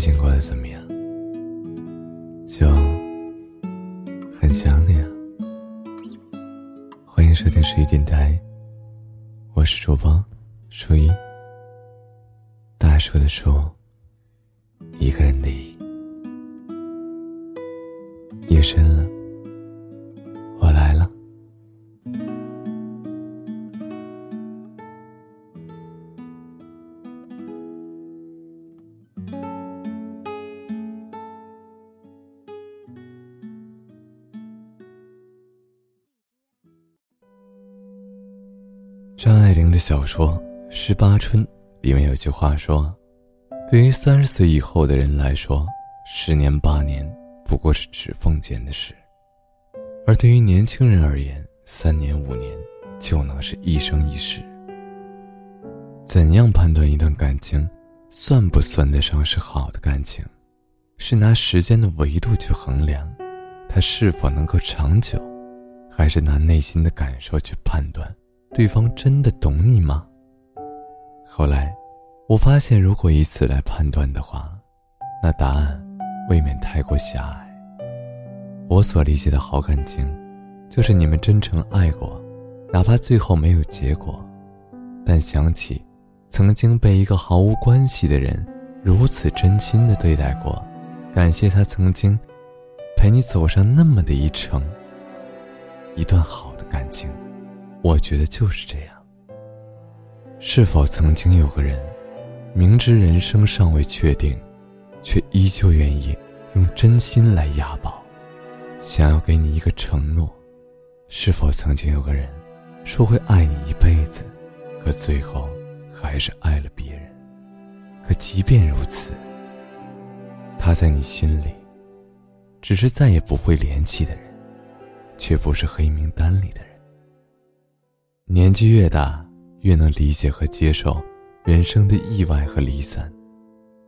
最近过得怎么样？就很想你啊！欢迎收听十一电台，我是主播初一。大树的树，一个人的。夜深了，的小说《十八春》里面有句话说：“对于三十岁以后的人来说，十年八年不过是指缝间的事；而对于年轻人而言，三年五年就能是一生一世。”怎样判断一段感情，算不算得上是好的感情？是拿时间的维度去衡量，它是否能够长久，还是拿内心的感受去判断？对方真的懂你吗？后来，我发现，如果以此来判断的话，那答案未免太过狭隘。我所理解的好感情，就是你们真诚爱过，哪怕最后没有结果，但想起曾经被一个毫无关系的人如此真心的对待过，感谢他曾经陪你走上那么的一程。一段好的感情。我觉得就是这样。是否曾经有个人，明知人生尚未确定，却依旧愿意用真心来押宝，想要给你一个承诺？是否曾经有个人，说会爱你一辈子，可最后还是爱了别人？可即便如此，他在你心里，只是再也不会联系的人，却不是黑名单里的人。年纪越大，越能理解和接受人生的意外和离散，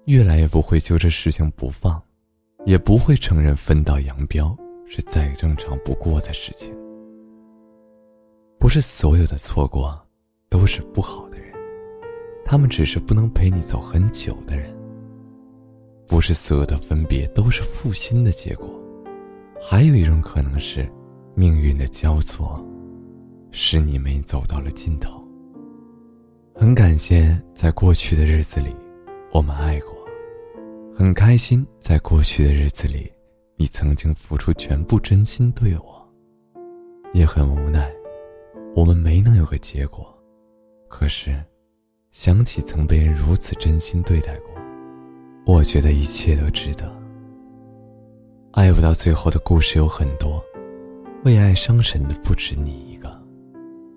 越来越不会揪着事情不放，也不会承认分道扬镳是再正常不过的事情。不是所有的错过都是不好的人，他们只是不能陪你走很久的人。不是所有的分别都是负心的结果，还有一种可能是命运的交错。是你们走到了尽头。很感谢在过去的日子里，我们爱过，很开心在过去的日子里，你曾经付出全部真心对我。也很无奈，我们没能有个结果。可是，想起曾被人如此真心对待过，我觉得一切都值得。爱不到最后的故事有很多，为爱伤神的不止你。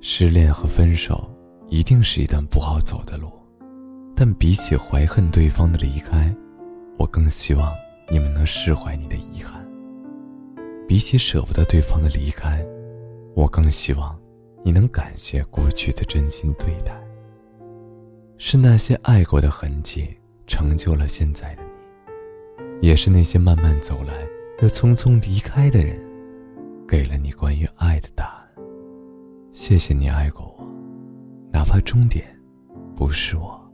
失恋和分手一定是一段不好走的路，但比起怀恨对方的离开，我更希望你们能释怀你的遗憾。比起舍不得对方的离开，我更希望你能感谢过去的真心对待。是那些爱过的痕迹成就了现在的你，也是那些慢慢走来又匆匆离开的人，给了你关于爱的答案。谢谢你爱过我，哪怕终点不是我。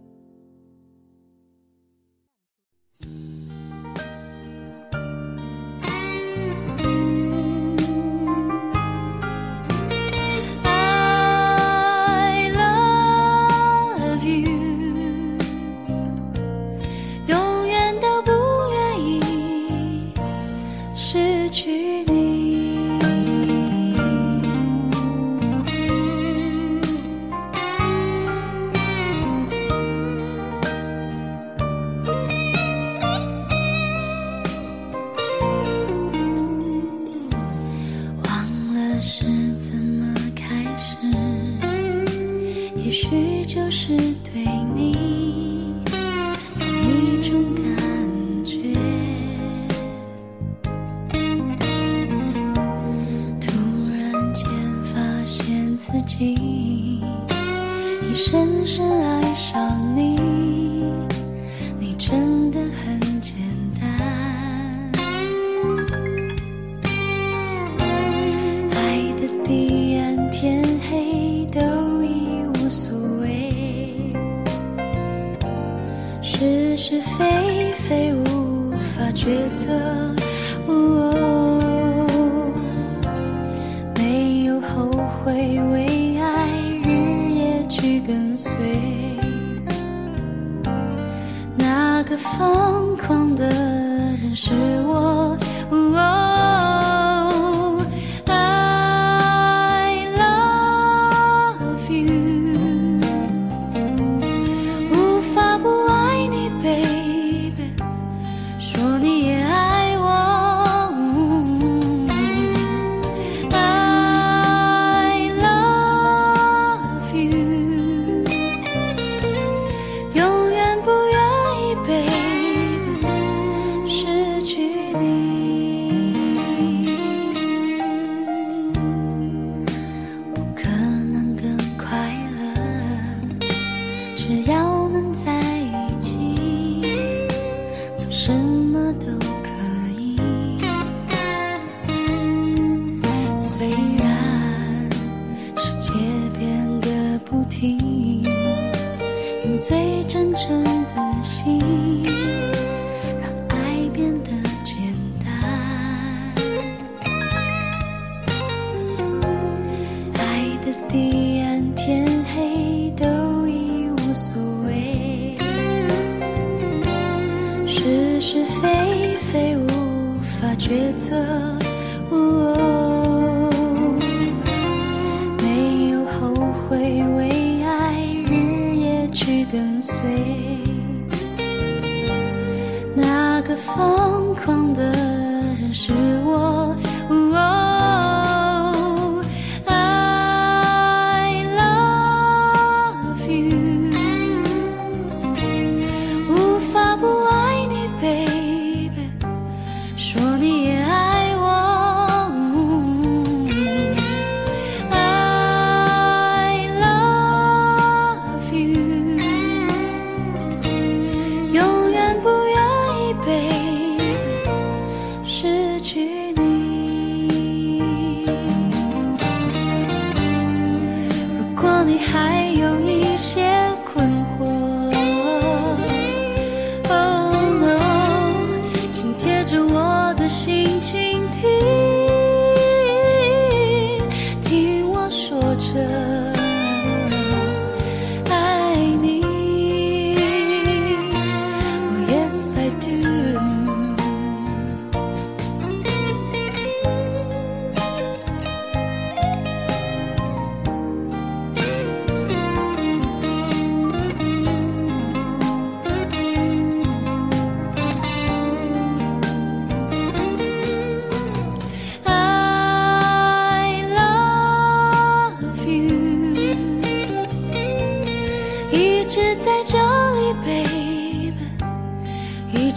是对你有一种感觉，突然间发现自己已深深爱上你，你是是非非无法。抉择。没有后悔，为爱日夜去跟随。那个疯狂的人是我。哦空的。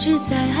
是在。